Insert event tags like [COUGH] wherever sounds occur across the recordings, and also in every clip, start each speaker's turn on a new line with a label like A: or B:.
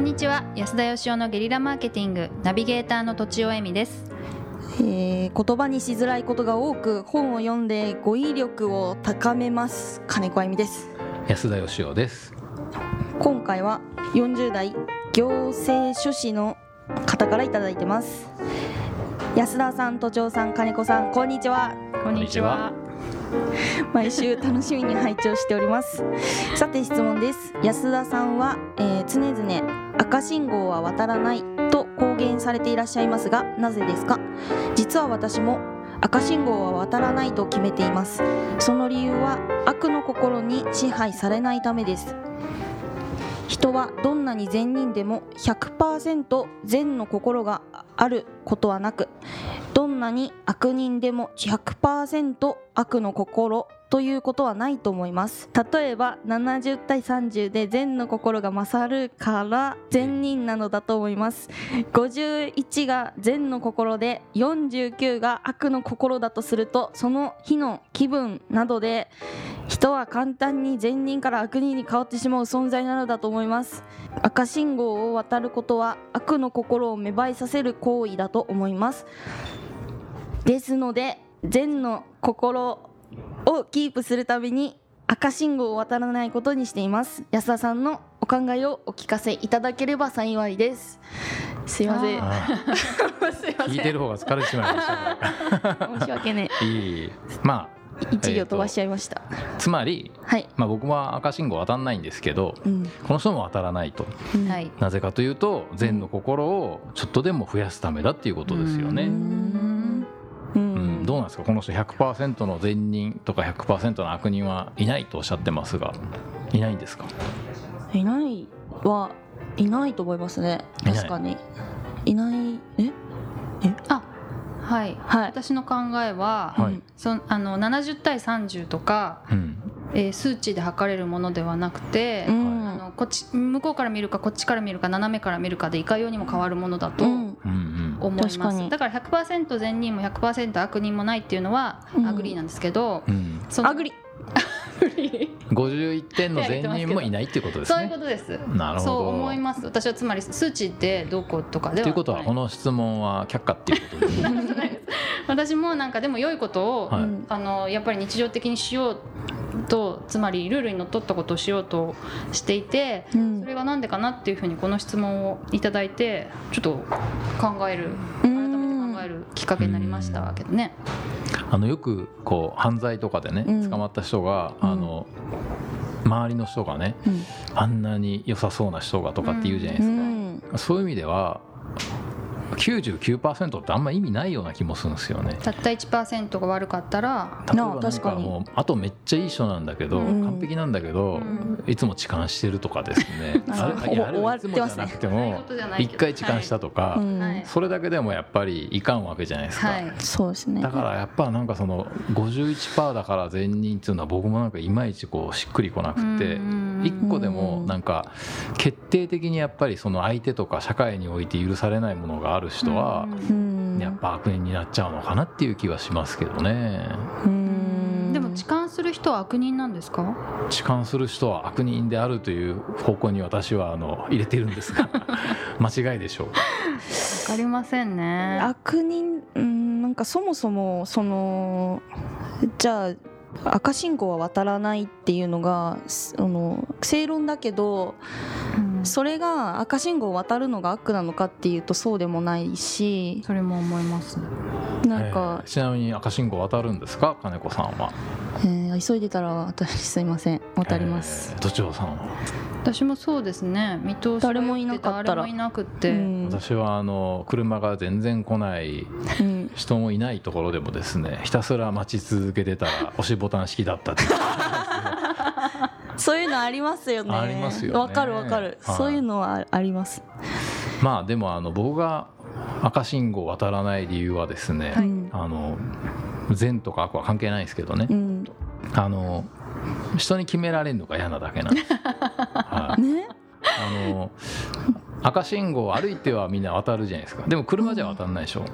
A: んにちは。安田義雄のゲリラマーケティングナビゲーターの土地尾恵美です。
B: えー言葉にしづらいことが多く本を読んで語彙力を高めます金子あゆみです。
C: 安田義雄です。
B: 今回は40代行政書士の方からいただいてます。安田さん都庁さん金子さんこんにちは。
A: こん
C: にちは。[LAUGHS]
B: 毎週楽しみに拝聴しております。さて質問です。安田さんは、えー常々赤信号は渡らないと公言されていらっしゃいますがなぜですか？実は私も赤信号は渡らないと決めています。その理由は悪の心に支配されないためです。人はどんなに善人でも100%善の心があることはなくどんなに悪人でも100%悪の心ということはないと思います。例えば70対30で善の心が勝るから善人なのだと思います。51が善の心で49が悪の心だとするとその日の気分などで人は簡単に善人から悪人に変わってしまう存在なのだと思います。赤信号を渡ることは悪の心を芽生えさせる行為だと思います。ですので善の心をキープするために赤信号を渡らないことにしています。安田さんのお考えをお聞かせいただければ幸いです。すいません。[LAUGHS]
C: 聞いてる方が疲れてしまいました。
B: 申し訳ね
C: いい。ま
B: 一行飛ばしちゃいました、
C: あつまり、
B: はい、
C: まあ、僕は赤信号渡んないんですけど
B: うん。
C: この人も渡らないと。
A: はい。
C: なぜかというと善の心をちょっとでも増やすためだっていうことですよ
B: う
C: ね。
B: んう
C: うん、どうなんですか？この人100%の善人とか100%の悪人はいないとおっしゃってますがいないんですか？
B: いないはいないと思いますね。確かに。いない。え？
A: あはい。
B: はい。
A: 私の考えは、
C: はい。
B: うん
A: そあの70対30とか、
C: うん。
A: えー数値で測れるものではなくて、
B: うん。
A: あのこっち向こうから見るかこっちから見るか斜めから見るかでいかようにも変わるものだと
B: うん
A: 思います、だから100%善人も100%悪人もないっていうのは
B: うん。
A: agree なんですけど、
C: うん。
A: その
B: agree。[LAUGHS]
C: 51点の善人もいないっていうことです
A: そういう
C: ね
A: こ。とです。
C: なるほど。
A: そう思います。私はつまり数値でどうこうとかでは。
C: ということはこ
A: の
C: の質問は却下っていうことですね。[LAUGHS]
A: 私もなんかでも良いことを、
C: はい。
B: うん
A: あのやっぱり日常的にしようとつまりルールにのっとったことをしようとしていて
B: うん。
A: それがなんでかなっていうふうにこの質問をいただいてちょっと考える。
B: う
A: 改め
B: ん
A: て考えるきっかけになりましたけどね。
C: あのよくこう犯罪とかでね
B: うん。
C: 捕まった人が、
B: うん。
C: あの周りの人がね
B: うん。
C: あんなに良さそうな人がとかって言うじゃないで
B: う
C: すか、
B: ん。
C: そういう意味では99%ってあんま意味ないような気もするんですよね。
A: たった1%が悪かったら
C: 例えばなん
B: 確か
C: もうあとめっちゃいい人なんだけど、
B: うん。
C: 完璧なんだけど、
A: うん。
C: いつも痴漢してるとかですね。[LAUGHS]
B: あ
C: あれいじゃなくても一回痴漢したとか、それだけでもやっぱりいかんわけじゃないですか。
A: はい。
B: そうですね。
C: だからやっぱなんかその51%だから善人っていうのは僕もなんかいまいちこうしっくりこなくて
A: うん
C: 一個でもなんか決定的にやっぱりその相手とか社会において許されないものがある人は
B: うん。
C: やっぱ悪人になっちゃうのかなっていう気はしますけどね。
B: うん。
A: でも痴漢する人は悪人なんですか？
C: 痴漢する人は悪人であるという方向に私はあの入れてるんですが [LAUGHS] 間違いでしょう。
A: わかりませんね。
B: 悪人うんなんかそもそもそのじゃあ赤信号は渡らないっていうのがすあの正論だけど
A: うん。
B: それが赤信号を渡るのが悪なのかっていうとそうでもないし
A: それも思います
B: なんか
C: えー、ちなみに赤信号渡るんですか？金子さんは。
B: えー急いでたら私すいません。渡ります、
C: えー都庁さんは
A: 私もそうですね。見通しが
B: 誰もいなかったら。
A: 誰もいなくって、
B: うん。
C: 私はあの車が全然来ない
B: うん。
C: 人もいないところでもですねひたすら待ち続けてたら押しボタン式だったっていう。[LAUGHS]
B: そういうのありますよね。
C: ありますよね。
B: わかるわかる、
C: はい。
B: そういうのはあります、
C: まあでもあの僕が赤信号を渡らない理由はですね、
A: はい。
B: うん
C: あの善とか悪は関係ないですけどね、
B: うん。
C: あの人に決められるのが嫌なだけなんです、[LAUGHS] はい。
B: ね。
C: あの赤信号を歩いてはみんな渡るじゃないですか。でも車じゃ渡らないでしょ、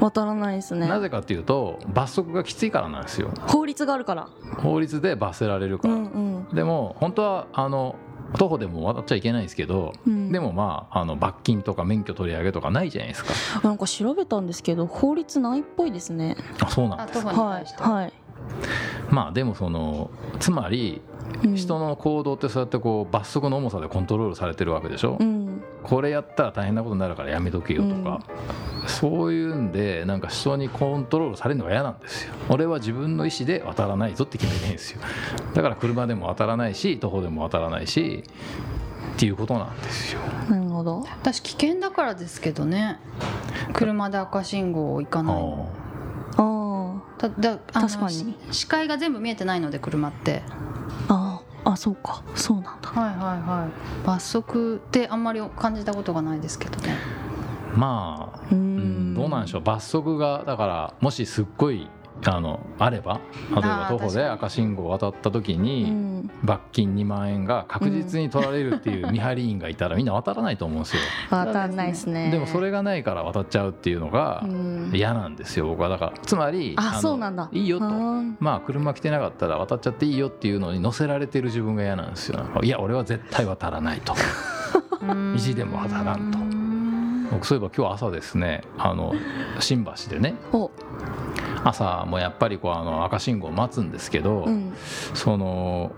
B: 渡らないですね。
C: なぜかっていうと罰則がきついからなんですよ。
B: 法律があるから。
C: 法律で罰せられるから、
B: うんうん。
C: でも本当はあの徒歩でも渡っちゃいけないんですけど、
B: うん。
C: でもまああの罰金とか免許取り上げとかないじゃないですか。
B: なんか調べたんですけど法律ないっぽいですね。
C: あそうなん
A: あ
C: です
A: 徒歩に
B: はいはい
C: まあでもそのつまり
B: うん。
C: 人の行動ってそうやってこう罰則の重さでコントロールされてるわけでしょ、
B: うん。
C: これやったら大変なことになるからやめとけよとか、そういうんでなんか人にコントロールされるのが嫌なんですよ。俺は自分の意思で渡らないぞって決めてるんですよ。だから車でも渡らないし徒歩でも渡らないしっていうことなんですよ。
B: なるほど。
A: 私危険だからですけどね。車で赤信号を行かない。のだあの
B: 確かに。
A: し視界が全部見えてないので車って。
B: あああそうか。そうなんだ。
A: はいはいはい。罰則ってあんまり感じたことがないですけどね。
C: まあ、
B: う
C: うん
B: ん
C: どうなんでしょう。罰則がだからもしすっごいあのあれば例えば徒歩で赤信号を渡った時
B: う
C: に
B: ん。
C: 罰金2万円が確実に取られるっていう見張り員がいたらみんな渡らないと思うんですよ。[LAUGHS]
B: わかんないですね。
C: でもそれがないから渡っちゃうっていうのが
B: うん。
C: 嫌なんですよ僕は。だからつまり
B: あ
C: の
B: そうなんだ。
C: いいよと。まあ車来てなかったら渡っちゃっていいよっていうのに乗せられてる自分が嫌なんですよ。いや俺は絶対渡らないと。[LAUGHS] 意地でも渡らんと。僕そういえば今日朝ですねあの新橋でね
B: お
C: 朝もやっぱりこうあの赤信号待つんですけど、
B: うん。
C: その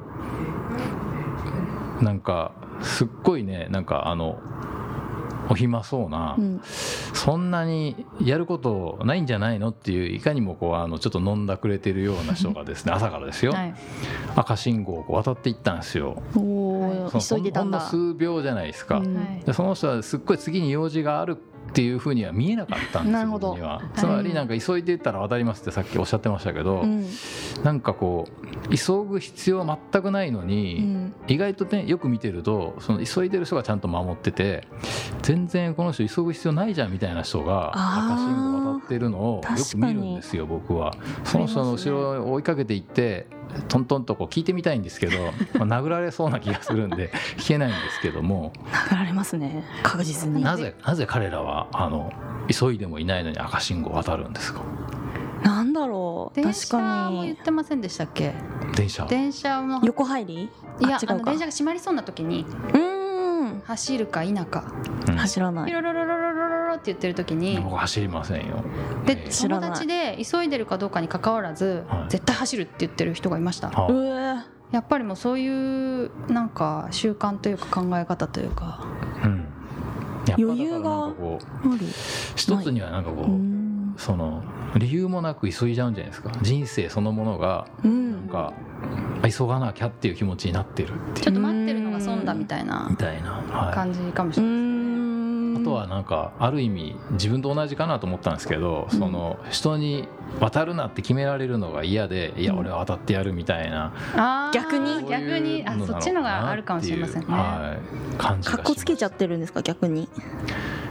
C: なんかすっごいねなんかあのお暇そうな、
B: うん。
C: そんなにやることないんじゃないのっていういかにもこうあのちょっと飲んだくれてるような人がですね [LAUGHS] 朝からですよ、
A: はい。
C: 赤信号をこう渡っていったんですよ。その
B: 急いでたんだ。
C: ほんの数秒じゃないですか、
B: うん。
A: はい
C: でその人はすっごい次に用事があるっていうふうには見えなかったんですよ
B: ど。
C: 僕には。つまりなんか急いでったら渡りますってさっきおっしゃってましたけど、
B: うん。
C: なんかこう急ぐ必要は全くないのに、
B: うん。
C: 意外とねよく見てるとその急いでる人がちゃんと守ってて全然この人急ぐ必要ないじゃんみたいな人が赤信号渡ってるのをよく見るんですよ僕は。その人の後ろを追いかけていってトントンとこう聞いてみたいんですけど、[LAUGHS] まあ、殴られそうな気がするんで聞けないんですけども。
B: 殴られますね確実に。
C: なぜなぜ彼らはあの急いでもいないのに赤信号を渡るんですか？
B: なんだろう
A: 電
B: 確
A: 車
B: か
A: も言っ
B: に
A: てませんでしたっけ？
C: 電車
A: 電車の
B: 横入り？
A: いやあの電車が閉まりそうな時に
B: うーん。
A: 走るか否か。
C: うん。
B: 走らない。
A: ピロロロロロロロロって言ってる時に
C: 僕走りませんよ。
A: で
C: えー
A: 友達で急いでるかどうかに関わらず
C: はい。
A: 絶対走るって言ってる人がいました。
C: は
A: やっぱりもうそういうなんか習慣というか考え方というか。
C: うん。
B: 余裕がある。
C: 一つにはなんかこう、その理由もなく急いじゃうんじゃないですか。人生そのものが
B: う
C: なん
B: ん
C: かあ急がなきゃっていう気持ちになってるって
A: ちょっと待ってるのが損だみたいな
C: みたいな、は
A: 感じかもし
B: う
A: れない
B: ーん
C: い、あとはなんかある意味自分と同じかなと思ったんですけど、その人に渡るなって決められるのが嫌でいや俺は渡ってやるみたいな、
B: 逆に？
A: 逆に？あそっちのがあるかもしれませんね、
C: はい、感じがします。
B: かっこつけちゃってるんですか？逆に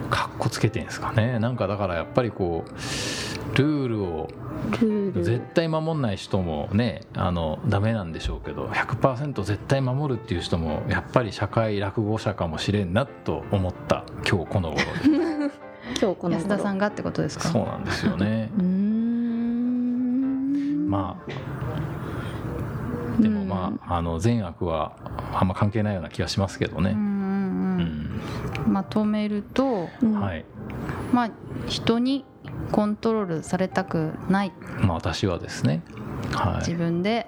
C: かっこつけてんですかね。なんかだからやっぱりこうルールを絶対守んない人もねあのダメなんでしょうけど100%絶対守るっていう人もやっぱり社会落語者かもしれんなと思った今日この頃。[LAUGHS]
B: 今日この
A: 安田さんがってことですか？
C: そうなんですよね。まあでもまああの善悪はあんま関係ないような気がしますけどね、
A: まとめると
B: うん。
C: はい。
A: まあ人にコントロールされたくない。
C: まあ私はですね。は
A: 自分で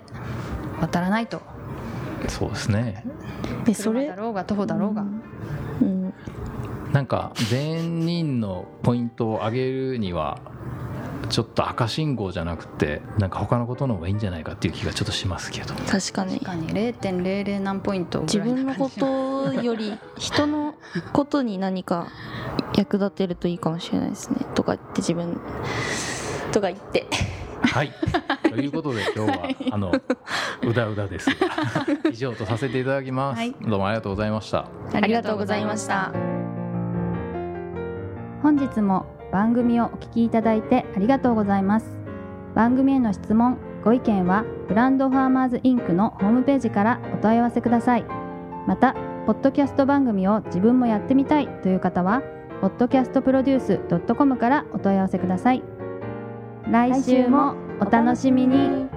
A: 渡らないと。
C: いそうですね。
B: でそれ？
A: 車だろうが徒歩だろうが、
B: うん。
C: なんか全人のポイントを上げるにはちょっと赤信号じゃなくてなんか他のことの方がいいんじゃないかっていう気がちょっとしますけど。
B: 確かに。
A: 確かに。0.00何ポイントぐ
B: 自分のことより人のことに何か役立てるといいかもしれないですね。とか言って自分とか言って。
C: はい。ということで今日はあのうだうだですが以上とさせていただきます、
A: はい。
C: どうもありがとうございました。
B: ありがとうございました。
A: 本日も番組をお聞きいただいてありがとうございます。番組への質問ご意見はブランドファーマーズインクのホームページからお問い合わせください。またポッドキャスト番組を自分もやってみたいという方は podcastproduce.com からお問い合わせください。来週もお楽しみに。